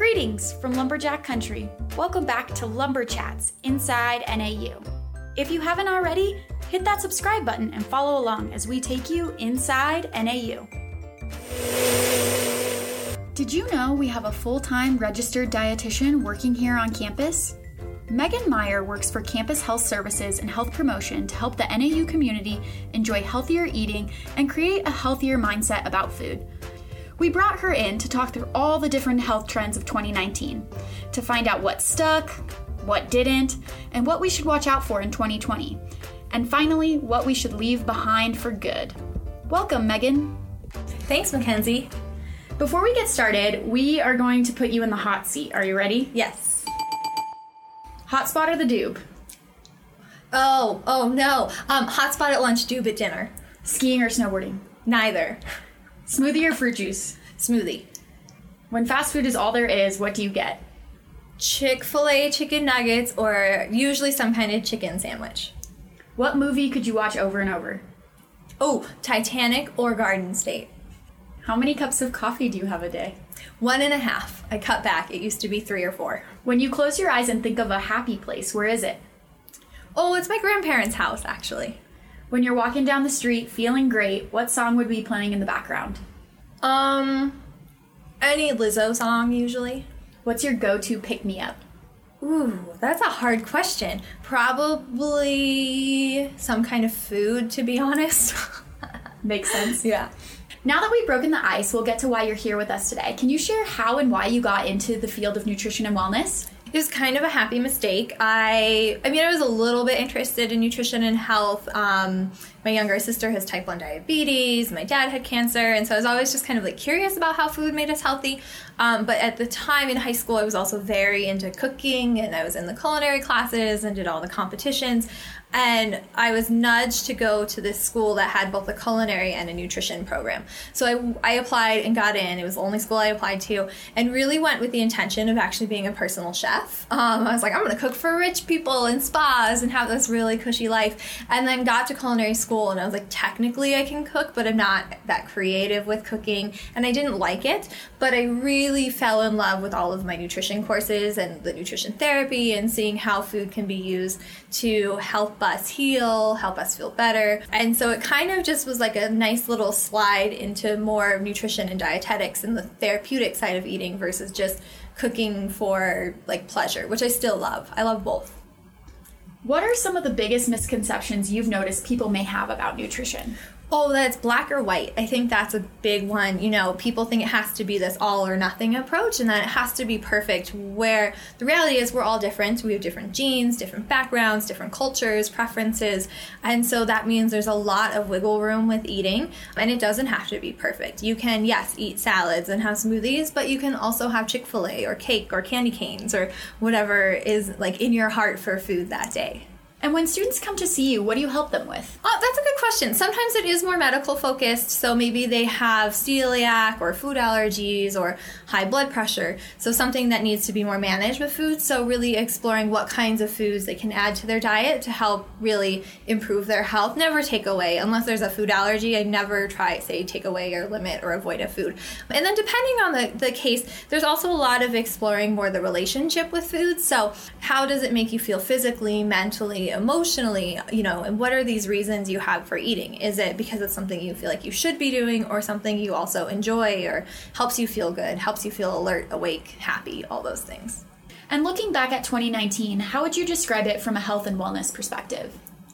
Greetings from Lumberjack Country. Welcome back to Lumber Chats Inside NAU. If you haven't already, hit that subscribe button and follow along as we take you inside NAU. Did you know we have a full time registered dietitian working here on campus? Megan Meyer works for Campus Health Services and Health Promotion to help the NAU community enjoy healthier eating and create a healthier mindset about food. We brought her in to talk through all the different health trends of 2019, to find out what stuck, what didn't, and what we should watch out for in 2020. And finally, what we should leave behind for good. Welcome, Megan. Thanks, Mackenzie. Before we get started, we are going to put you in the hot seat. Are you ready? Yes. Hotspot or the doob? Oh, oh no. Um, hotspot at lunch, doob at dinner. Skiing or snowboarding? Neither. Smoothie or fruit juice? Smoothie. When fast food is all there is, what do you get? Chick fil A chicken nuggets or usually some kind of chicken sandwich. What movie could you watch over and over? Oh, Titanic or Garden State. How many cups of coffee do you have a day? One and a half. I cut back. It used to be three or four. When you close your eyes and think of a happy place, where is it? Oh, it's my grandparents' house, actually. When you're walking down the street feeling great, what song would be playing in the background? Um, any Lizzo song, usually. What's your go to pick me up? Ooh, that's a hard question. Probably some kind of food, to be honest. Makes sense. yeah. Now that we've broken the ice, we'll get to why you're here with us today. Can you share how and why you got into the field of nutrition and wellness? It was kind of a happy mistake. I, I mean, I was a little bit interested in nutrition and health. Um, my younger sister has type 1 diabetes. My dad had cancer. And so I was always just kind of like curious about how food made us healthy. Um, but at the time in high school, I was also very into cooking and I was in the culinary classes and did all the competitions and I was nudged to go to this school that had both a culinary and a nutrition program. So I, I applied and got in. It was the only school I applied to, and really went with the intention of actually being a personal chef. Um, I was like, I'm going to cook for rich people in spas and have this really cushy life. And then got to culinary school, and I was like, technically I can cook, but I'm not that creative with cooking, and I didn't like it. But I really fell in love with all of my nutrition courses and the nutrition therapy, and seeing how food can be used to help us heal, help us feel better. And so it kind of just was like a nice little slide into more nutrition and dietetics and the therapeutic side of eating versus just cooking for like pleasure, which I still love. I love both. What are some of the biggest misconceptions you've noticed people may have about nutrition? Oh, that's black or white. I think that's a big one. You know, people think it has to be this all or nothing approach and that it has to be perfect, where the reality is we're all different. We have different genes, different backgrounds, different cultures, preferences. And so that means there's a lot of wiggle room with eating, and it doesn't have to be perfect. You can, yes, eat salads and have smoothies, but you can also have Chick fil A or cake or candy canes or whatever is like in your heart for food that day. And when students come to see you, what do you help them with? Oh, that's a good question. Sometimes it is more medical focused, so maybe they have celiac or food allergies or high blood pressure, so something that needs to be more managed with food. So, really exploring what kinds of foods they can add to their diet to help really improve their health. Never take away, unless there's a food allergy, I never try, say, take away or limit or avoid a food. And then, depending on the, the case, there's also a lot of exploring more the relationship with food. So, how does it make you feel physically, mentally? Emotionally, you know, and what are these reasons you have for eating? Is it because it's something you feel like you should be doing or something you also enjoy or helps you feel good, helps you feel alert, awake, happy, all those things? And looking back at 2019, how would you describe it from a health and wellness perspective?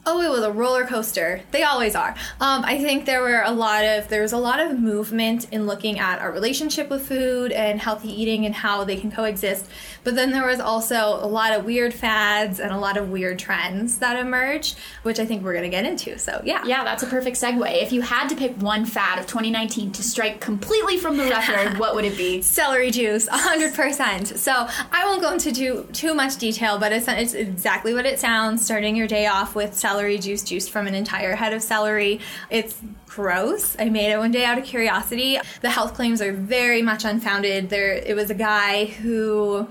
Oh, it was a roller coaster. They always are. Um, I think there were a lot of there was a lot of movement in looking at our relationship with food and healthy eating and how they can coexist. But then there was also a lot of weird fads and a lot of weird trends that emerged, which I think we're going to get into. So yeah, yeah, that's a perfect segue. If you had to pick one fad of 2019 to strike completely from the record, what would it be? Celery juice, 100%. So I won't go into too too much detail, but it's, it's exactly what it sounds. Starting your day off with celery celery juice juiced from an entire head of celery. It's gross. I made it one day out of curiosity. The health claims are very much unfounded. There it was a guy who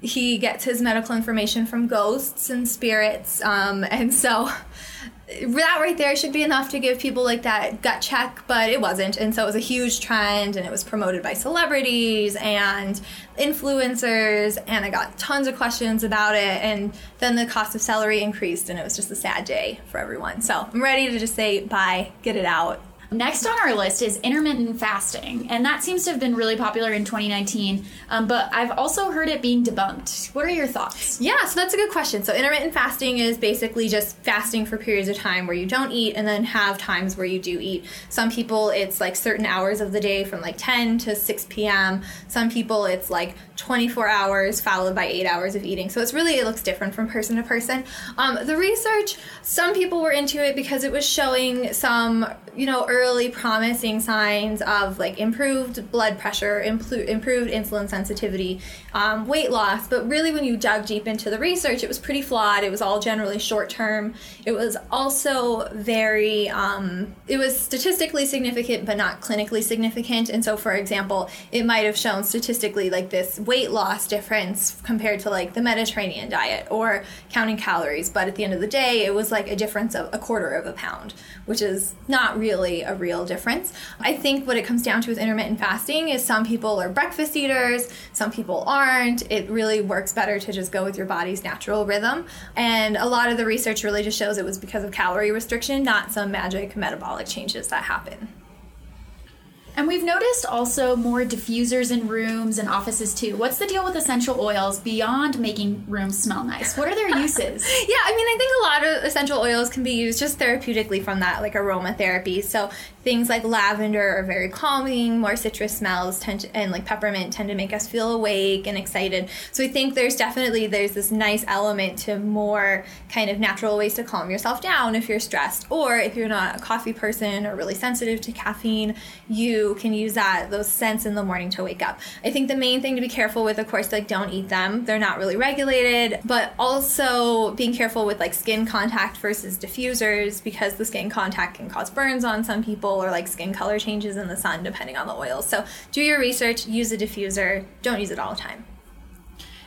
he gets his medical information from ghosts and spirits um, and so that right there should be enough to give people like that gut check, but it wasn't. And so it was a huge trend and it was promoted by celebrities and influencers and I got tons of questions about it and then the cost of celery increased and it was just a sad day for everyone. So I'm ready to just say bye, get it out. Next on our list is intermittent fasting, and that seems to have been really popular in 2019. Um, but I've also heard it being debunked. What are your thoughts? Yeah, so that's a good question. So intermittent fasting is basically just fasting for periods of time where you don't eat and then have times where you do eat. Some people it's like certain hours of the day from like 10 to 6 p.m. Some people it's like 24 hours followed by eight hours of eating. So it's really it looks different from person to person. Um, the research, some people were into it because it was showing some you know early promising signs of like improved blood pressure impl- improved insulin sensitivity um, weight loss. But really when you dug deep into the research it was pretty flawed. It was all generally short term it was also very um, it was statistically significant but not clinically significant. And so for example it might have shown statistically like this weight loss difference compared to like the mediterranean diet or counting calories. But at the end of the day it was like a difference of a quarter of a pound which is not really a real difference. I think what it comes down to with intermittent fasting is some people are breakfast eaters, some people aren't. It really works better to just go with your body's natural rhythm. And a lot of the research really just shows it was because of calorie restriction, not some magic metabolic changes that happen. And we've noticed also more diffusers in rooms and offices too. What's the deal with essential oils beyond making rooms smell nice? What are their uses? yeah, I mean, I think a lot of essential oils can be used just therapeutically from that, like aromatherapy. So things like lavender are very calming, more citrus smells tend to, and like peppermint tend to make us feel awake and excited. So I think there's definitely there's this nice element to more kind of natural ways to calm yourself down if you're stressed or if you're not a coffee person or really sensitive to caffeine, you can use that those scents in the morning to wake up. I think the main thing to be careful with, of course, like don't eat them. They're not really regulated, but also being careful with like skin contact versus diffusers because the skin contact can cause burns on some people or like skin color changes in the sun depending on the oils. So do your research, use a diffuser, don't use it all the time.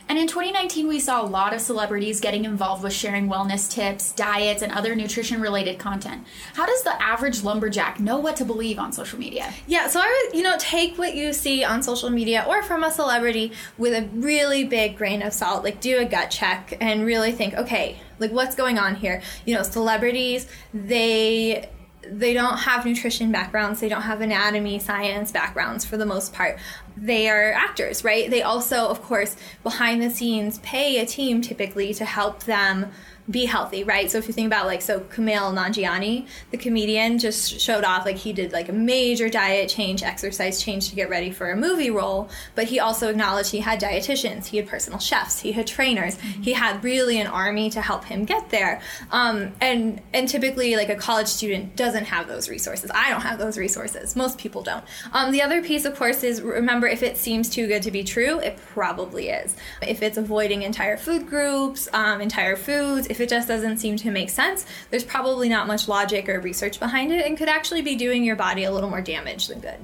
And in 2019, we saw a lot of celebrities getting involved with sharing wellness tips, diets, and other nutrition related content. How does the average lumberjack know what to believe on social media? Yeah, so I would, you know, take what you see on social media or from a celebrity with a really big grain of salt. Like, do a gut check and really think, okay, like, what's going on here? You know, celebrities, they they don't have nutrition backgrounds they don't have anatomy science backgrounds for the most part they are actors, right? They also, of course, behind the scenes pay a team typically to help them be healthy, right? So if you think about like so Kumail Nanjiani, the comedian, just showed off like he did like a major diet change, exercise change to get ready for a movie role, but he also acknowledged he had dietitians, he had personal chefs, he had trainers, mm-hmm. he had really an army to help him get there. Um, and and typically like a college student doesn't have those resources. I don't have those resources. Most people don't. Um, the other piece, of course, is remember if it seems too good to be true, it probably is. If it's avoiding entire food groups, um, entire foods if it just doesn't seem to make sense, there's probably not much logic or research behind it and could actually be doing your body a little more damage than good.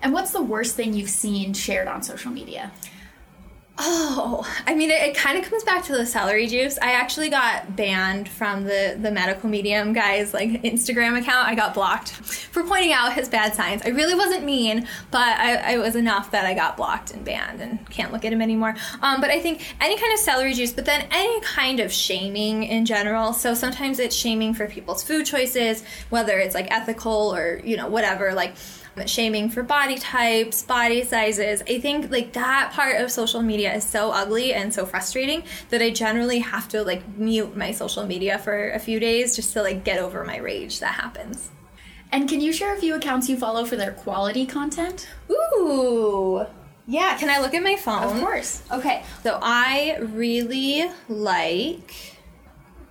And what's the worst thing you've seen shared on social media? Oh, I mean, it, it kind of comes back to the celery juice. I actually got banned from the the medical medium guy's like Instagram account. I got blocked for pointing out his bad signs. I really wasn't mean, but I, I was enough that I got blocked and banned and can't look at him anymore. Um, but I think any kind of celery juice, but then any kind of shaming in general. So sometimes it's shaming for people's food choices, whether it's like ethical or you know whatever, like shaming for body types, body sizes. I think like that part of social media is so ugly and so frustrating that I generally have to like mute my social media for a few days just to like get over my rage that happens. And can you share a few accounts you follow for their quality content? Ooh. Yeah, can I look at my phone? Of course. Okay. So I really like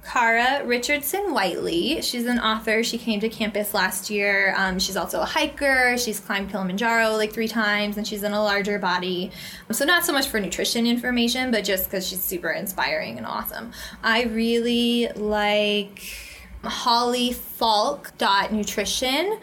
Kara Richardson Whiteley. She's an author. She came to campus last year. Um, she's also a hiker. She's climbed Kilimanjaro like three times, and she's in a larger body. So, not so much for nutrition information, but just because she's super inspiring and awesome. I really like Holly Falke. Nutrition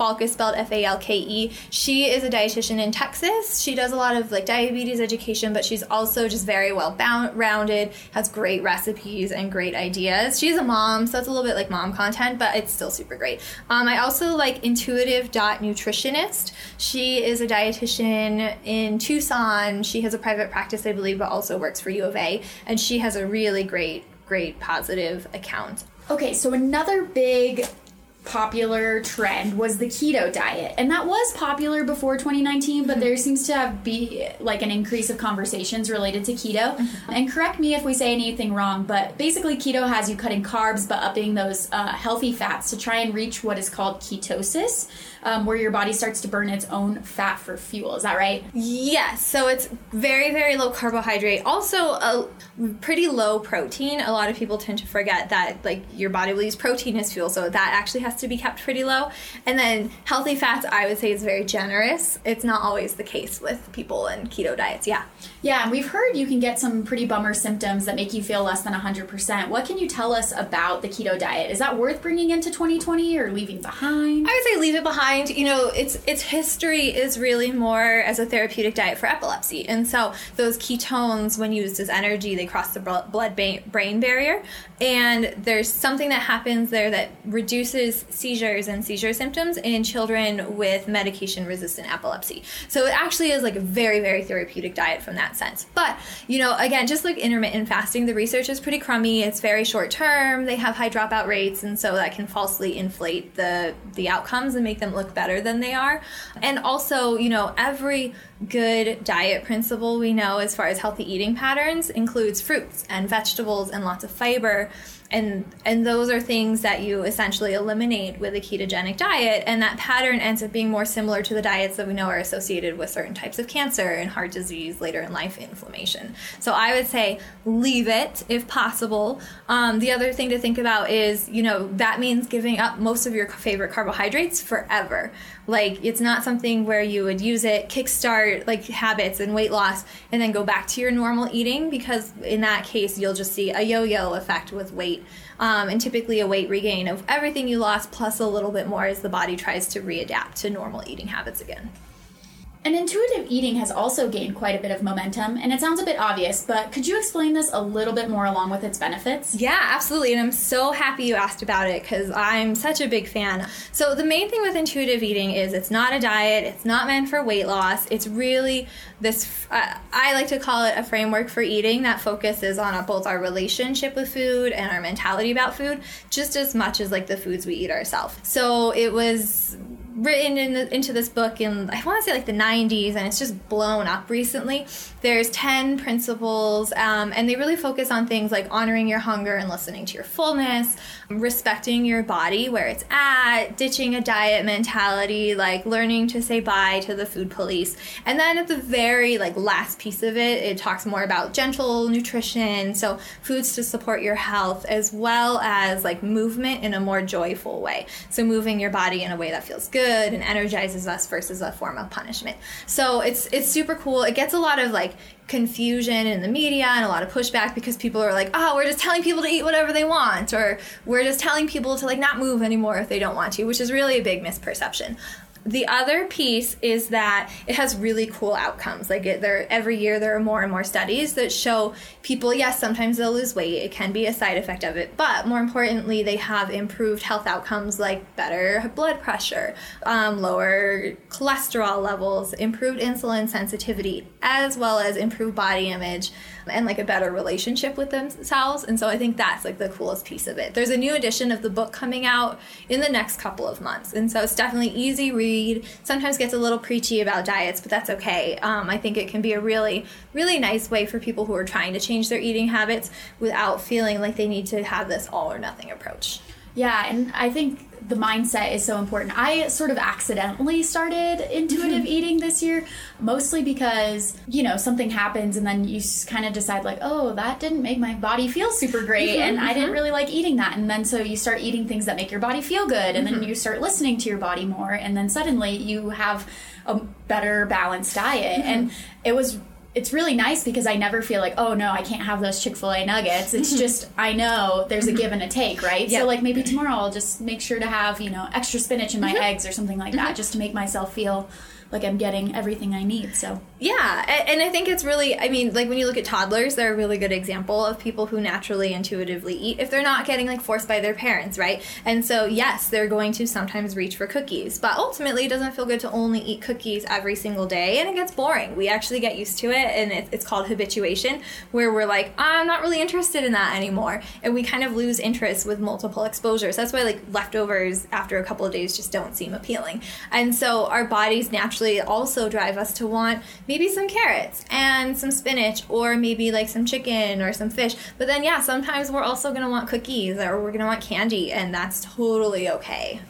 Falke is spelled F A L K E. She is a dietitian in Texas. She does a lot of like diabetes education, but she's also just very well rounded, has great recipes and great ideas. She's a mom, so it's a little bit like mom content, but it's still super great. Um, I also like Intuitive Nutritionist. She is a dietitian in Tucson. She has a private practice, I believe, but also works for U of A, and she has a really great, great positive account. Okay, so another big popular trend was the keto diet and that was popular before 2019 but there seems to have be like an increase of conversations related to keto mm-hmm. and correct me if we say anything wrong but basically keto has you cutting carbs but upping those uh, healthy fats to try and reach what is called ketosis um, where your body starts to burn its own fat for fuel. Is that right? Yes. So it's very, very low carbohydrate. Also, a pretty low protein. A lot of people tend to forget that like your body will use protein as fuel, so that actually has to be kept pretty low. And then healthy fats, I would say, is very generous. It's not always the case with people in keto diets. Yeah. Yeah, and we've heard you can get some pretty bummer symptoms that make you feel less than 100%. What can you tell us about the keto diet? Is that worth bringing into 2020 or leaving behind? I would say leave it behind. You know, its its history is really more as a therapeutic diet for epilepsy. And so those ketones when used as energy, they cross the blood brain barrier and there's something that happens there that reduces seizures and seizure symptoms in children with medication resistant epilepsy. So it actually is like a very very therapeutic diet from that sense. But, you know, again, just like intermittent fasting, the research is pretty crummy. It's very short term. They have high dropout rates, and so that can falsely inflate the the outcomes and make them look better than they are. And also, you know, every good diet principle we know as far as healthy eating patterns includes fruits and vegetables and lots of fiber. And and those are things that you essentially eliminate with a ketogenic diet. And that pattern ends up being more similar to the diets that we know are associated with certain types of cancer and heart disease later in life inflammation. So i would say leave it if possible. Um, the other thing to think about is you know that means giving up most of your favorite carbohydrates forever like it's not something where you would use it kickstart like habits and weight loss and then go back to your normal eating because in that case you'll just see a yo-yo effect with weight um, and typically a weight regain of everything you lost plus a little bit more as the body tries to readapt to normal eating habits again. And intuitive eating has also gained quite a bit of momentum, and it sounds a bit obvious, but could you explain this a little bit more along with its benefits? Yeah, absolutely. And I'm so happy you asked about it because I'm such a big fan. So, the main thing with intuitive eating is it's not a diet, it's not meant for weight loss. It's really this, uh, I like to call it a framework for eating that focuses on both our relationship with food and our mentality about food, just as much as like the foods we eat ourselves. So, it was written in the, into this book in I want to say like the 90s, and it's just blown up recently. There's 10 principles, um, and they really focus on things like honoring your hunger and listening to your fullness, respecting your body where it's at, ditching a diet mentality, like learning to say bye to the food police. And then at the very like last piece of it, it talks more about gentle nutrition, so foods to support your health as well as like movement in a more joyful way. So moving your body in a way that feels good and energizes us versus a form of punishment. So it's it's super cool. It gets a lot of like confusion in the media and a lot of pushback because people are like, oh, we're just telling people to eat whatever they want, or we're just telling people to like not move anymore if they don't want to, which is really a big misperception the other piece is that it has really cool outcomes. Like it, there, every year there are more and more studies that show people. Yes, sometimes they'll lose weight. It can be a side effect of it, but more importantly, they have improved health outcomes like better blood pressure, um, lower cholesterol levels, improved insulin sensitivity, as well as improved body image and like a better relationship with themselves. And so I think that's like the coolest piece of it. There's a new edition of the book coming out in the next couple of months, and so it's definitely easy read read. Sometimes gets a little preachy about diets, but that's okay. Um, I think it can be a really, really nice way for people who are trying to change their eating habits without feeling like they need to have this all or nothing approach. Yeah, and I think the mindset is so important. I sort of accidentally started intuitive eating this year, mostly because, you know, something happens and then you kind of decide, like, oh, that didn't make my body feel super great. Mm-hmm, and mm-hmm. I didn't mm-hmm. really like eating that. And then so you start eating things that make your body feel good. And mm-hmm. then you start listening to your body more. And then suddenly you have a better balanced diet. Mm-hmm. And it was it's really nice because I never feel like, oh no, I can't have those Chick fil A nuggets. It's mm-hmm. just, I know there's a give and a take, right? Yep. So, like, maybe tomorrow I'll just make sure to have, you know, extra spinach in my mm-hmm. eggs or something like that mm-hmm. just to make myself feel like I'm getting everything I need. So, Yeah, and I think it's really, I mean, like when you look at toddlers, they're a really good example of people who naturally intuitively eat if they're not getting like forced by their parents, right? And so, yes, they're going to sometimes reach for cookies, but ultimately it doesn't feel good to only eat cookies every single day and it gets boring. We actually get used to it and it's called habituation where we're like, I'm not really interested in that anymore. And we kind of lose interest with multiple exposures. That's why like leftovers after a couple of days just don't seem appealing. And so our bodies naturally also drive us to want maybe some carrots and some spinach or maybe like some chicken or some fish. But then yeah, sometimes we're also going to want cookies or we're going to want candy and that's totally okay.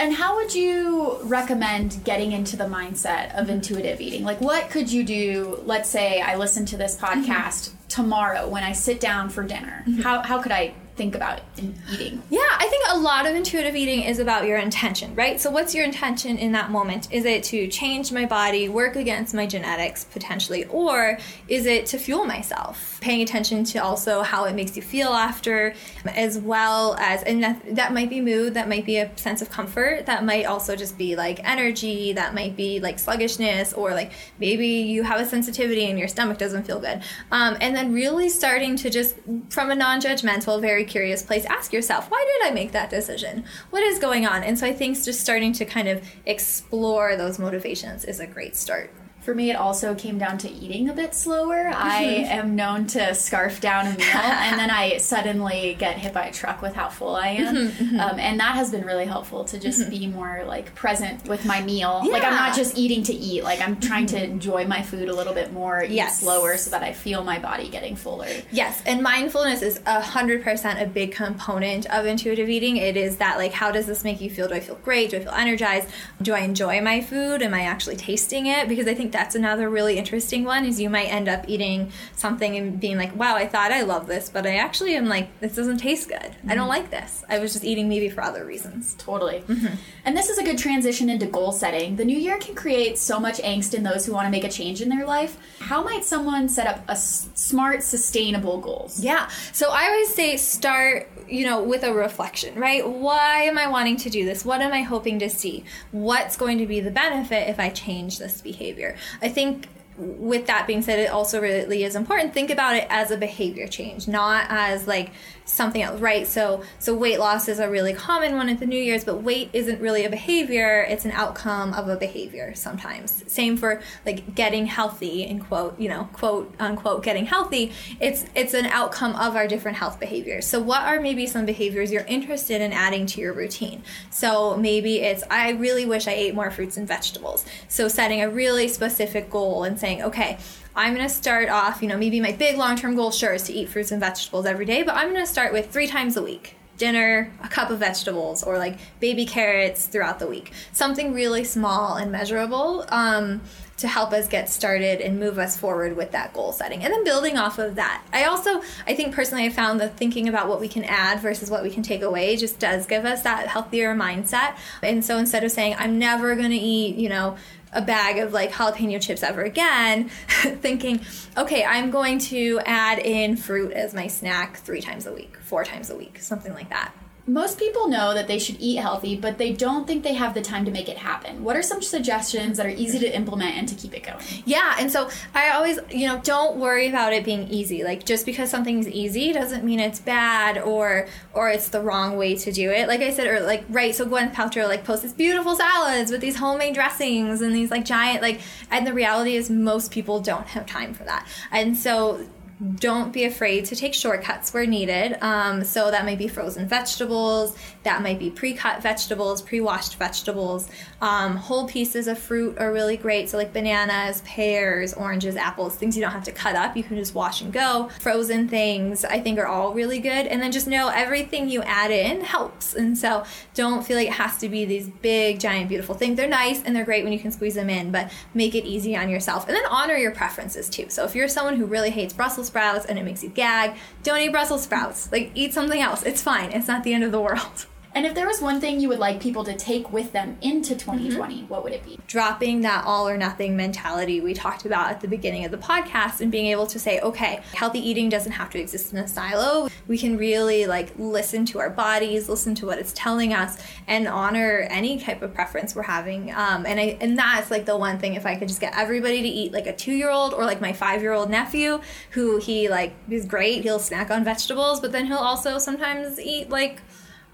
and how would you recommend getting into the mindset of intuitive eating? Like, what could you do? Let's say I listen to this mm-hmm. podcast tomorrow when I sit down for dinner. Mm-hmm. How, how could I think about in- eating? Yeah, I think a lot of intuitive eating is about your intention, right? So, what's your intention in that moment? Is it to change my body, work against my genetics potentially, or is it to fuel myself? Paying attention to also how it makes you feel after, as well as, and that, that might be mood, that might be a sense of comfort, that might also just be like energy, that might be like sluggishness, or like maybe you have a sensitivity and your stomach doesn't feel good. Um, and then really starting to just, from a non judgmental, very curious place, ask yourself, why did I make that decision? What is going on? And so I think just starting to kind of explore those motivations is a great start. For me, it also came down to eating a bit slower. I am known to scarf down a meal and then I suddenly get hit by a truck with how full I am. Mm-hmm, mm-hmm. Um, and that has been really helpful to just mm-hmm. be more like present with my meal. Like, I'm not just eating to eat, like, I'm trying to enjoy my food a little bit more, eat Yes. slower so that I feel my body getting fuller. Yes, and mindfulness is a hundred percent a big component of intuitive eating. It is that like, how does this make you feel? Do I feel great? Do I feel energized? Do I enjoy my food? Am I actually tasting it? Because I think that's another really interesting one. Is you might end up eating something and being like, wow, I thought I love this, but I actually am like, this doesn't taste good. I don't mm-hmm. like this. I was just eating maybe for other reasons. Totally. Mm-hmm. And this is a good transition into goal setting. The new year can create so much angst in those who want to make a change in their life. How might someone set up a s- smart, sustainable goals? Yeah. So I always say start, you know, with a reflection, right? Why am I wanting to do this? What am I hoping to see? What's going to be the benefit if I change this behavior? I think with that being said, it also really is important. Think about it as a behavior change, not as like something else, right? So, so weight loss is a really common one at the New Year's, but weight isn't really a behavior; it's an outcome of a behavior. Sometimes, same for like getting healthy, in quote, you know, quote unquote, getting healthy. It's it's an outcome of our different health behaviors. So, what are maybe some behaviors you're interested in adding to your routine? So maybe it's I really wish I ate more fruits and vegetables. So setting a really specific goal and saying, okay, I'm going to start off, you know, maybe my big long term goal, sure, is to eat fruits and vegetables every day, but I'm going to start with three times a week dinner, a cup of vegetables, or like baby carrots throughout the week. Something really small and measurable um, to help us get started and move us forward with that goal setting. And then building off of that. I also, I think personally, I found that thinking about what we can add versus what we can take away just does give us that healthier mindset. And so instead of saying, I'm never going to eat, you know, a bag of like jalapeno chips ever again, thinking, okay, I'm going to add in fruit as my snack three times a week, four times a week, something like that. Most people know that they should eat healthy, but they don't think they have the time to make it happen. What are some suggestions that are easy to implement and to keep it going? Yeah, and so I always, you know, don't worry about it being easy. Like just because something's easy doesn't mean it's bad or or it's the wrong way to do it. Like I said, or like right. So Gwyneth Paltrow like posts these beautiful salads with these homemade dressings and these like giant like. And the reality is most people don't have time for that, and so don't be afraid to take shortcuts where needed. Um, so that might be frozen vegetables, that might be pre-cut vegetables, pre-washed vegetables. Um, whole pieces of fruit are really great. So like bananas, pears, oranges, apples, things you don't have to cut up. You can just wash and go. Frozen things I think are all really good. And then just know everything you add in helps. And so don't feel like it has to be these big, giant, beautiful things. They're nice and they're great when you can squeeze them in, but make it easy on yourself. And then honor your preferences too. So if you're someone who really hates Brussels sprouts and it makes you gag, don't eat Brussels sprouts. Like eat something else. It's fine. It's not the end of the world. And if there was one thing you would like people to take with them into 2020, what would it be? dropping that all or nothing mentality we talked about at the beginning of the podcast and being able to say okay healthy eating doesn't have to exist in a silo. We can really like listen to our bodies listen to what it's telling us and honor any type of preference we're having. Um, and I and that's like the one thing if I could just get everybody to eat like a two year old or like my five year old nephew who he like is great he'll snack on vegetables but then he'll also sometimes eat like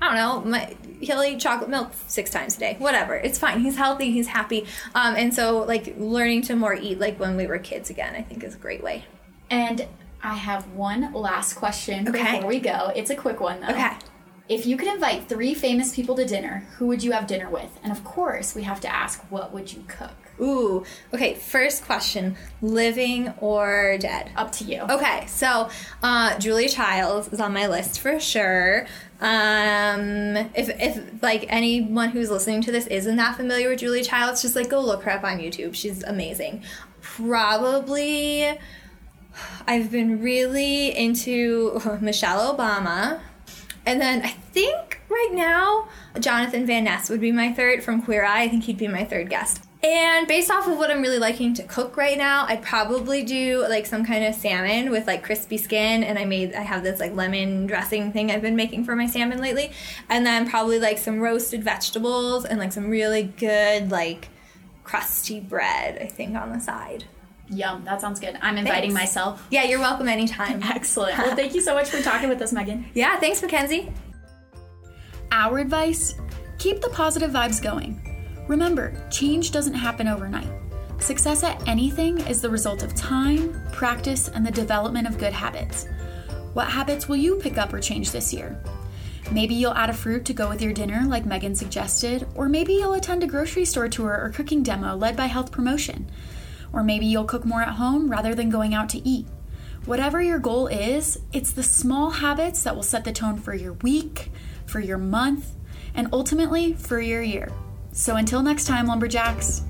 I don't know. My, he'll eat chocolate milk six times a day. Whatever. It's fine. He's healthy. He's happy. Um, and so, like, learning to more eat like when we were kids again, I think is a great way. And I have one last question Okay. before we go. It's a quick one, though. Okay. If you could invite three famous people to dinner, who would you have dinner with? And of course, we have to ask, what would you cook? Ooh. Okay. First question: living or dead? Up to you. Okay, so uh, Julia Childs is on my list for sure. Um, if if like anyone who's listening to this isn't that familiar with Julia Childs, just like go look her up on YouTube. She's amazing. Probably, I've been really into Michelle Obama, and then I think right now Jonathan Van Ness would be my third from Queer Eye. I think he'd be my third guest. And based off of what I'm really liking to cook right now, I'd probably do like some kind of salmon with like crispy skin. And I made, I have this like lemon dressing thing I've been making for my salmon lately. And then probably like some roasted vegetables and like some really good like crusty bread, I think, on the side. Yum. That sounds good. I'm inviting Thanks. myself. Yeah, you're welcome anytime. Excellent. Well, thank you so much for talking with us, Megan. Yeah, thanks, Mackenzie. Our advice keep the positive vibes going. Remember, change doesn't happen overnight. Success at anything is the result of time, practice, and the development of good habits. What habits will you pick up or change this year? Maybe you'll add a fruit to go with your dinner, like Megan suggested, or maybe you'll attend a grocery store tour or cooking demo led by Health Promotion. Or maybe you'll cook more at home rather than going out to eat. Whatever your goal is, it's the small habits that will set the tone for your week, for your month, and ultimately for your year. So until next time, Lumberjacks.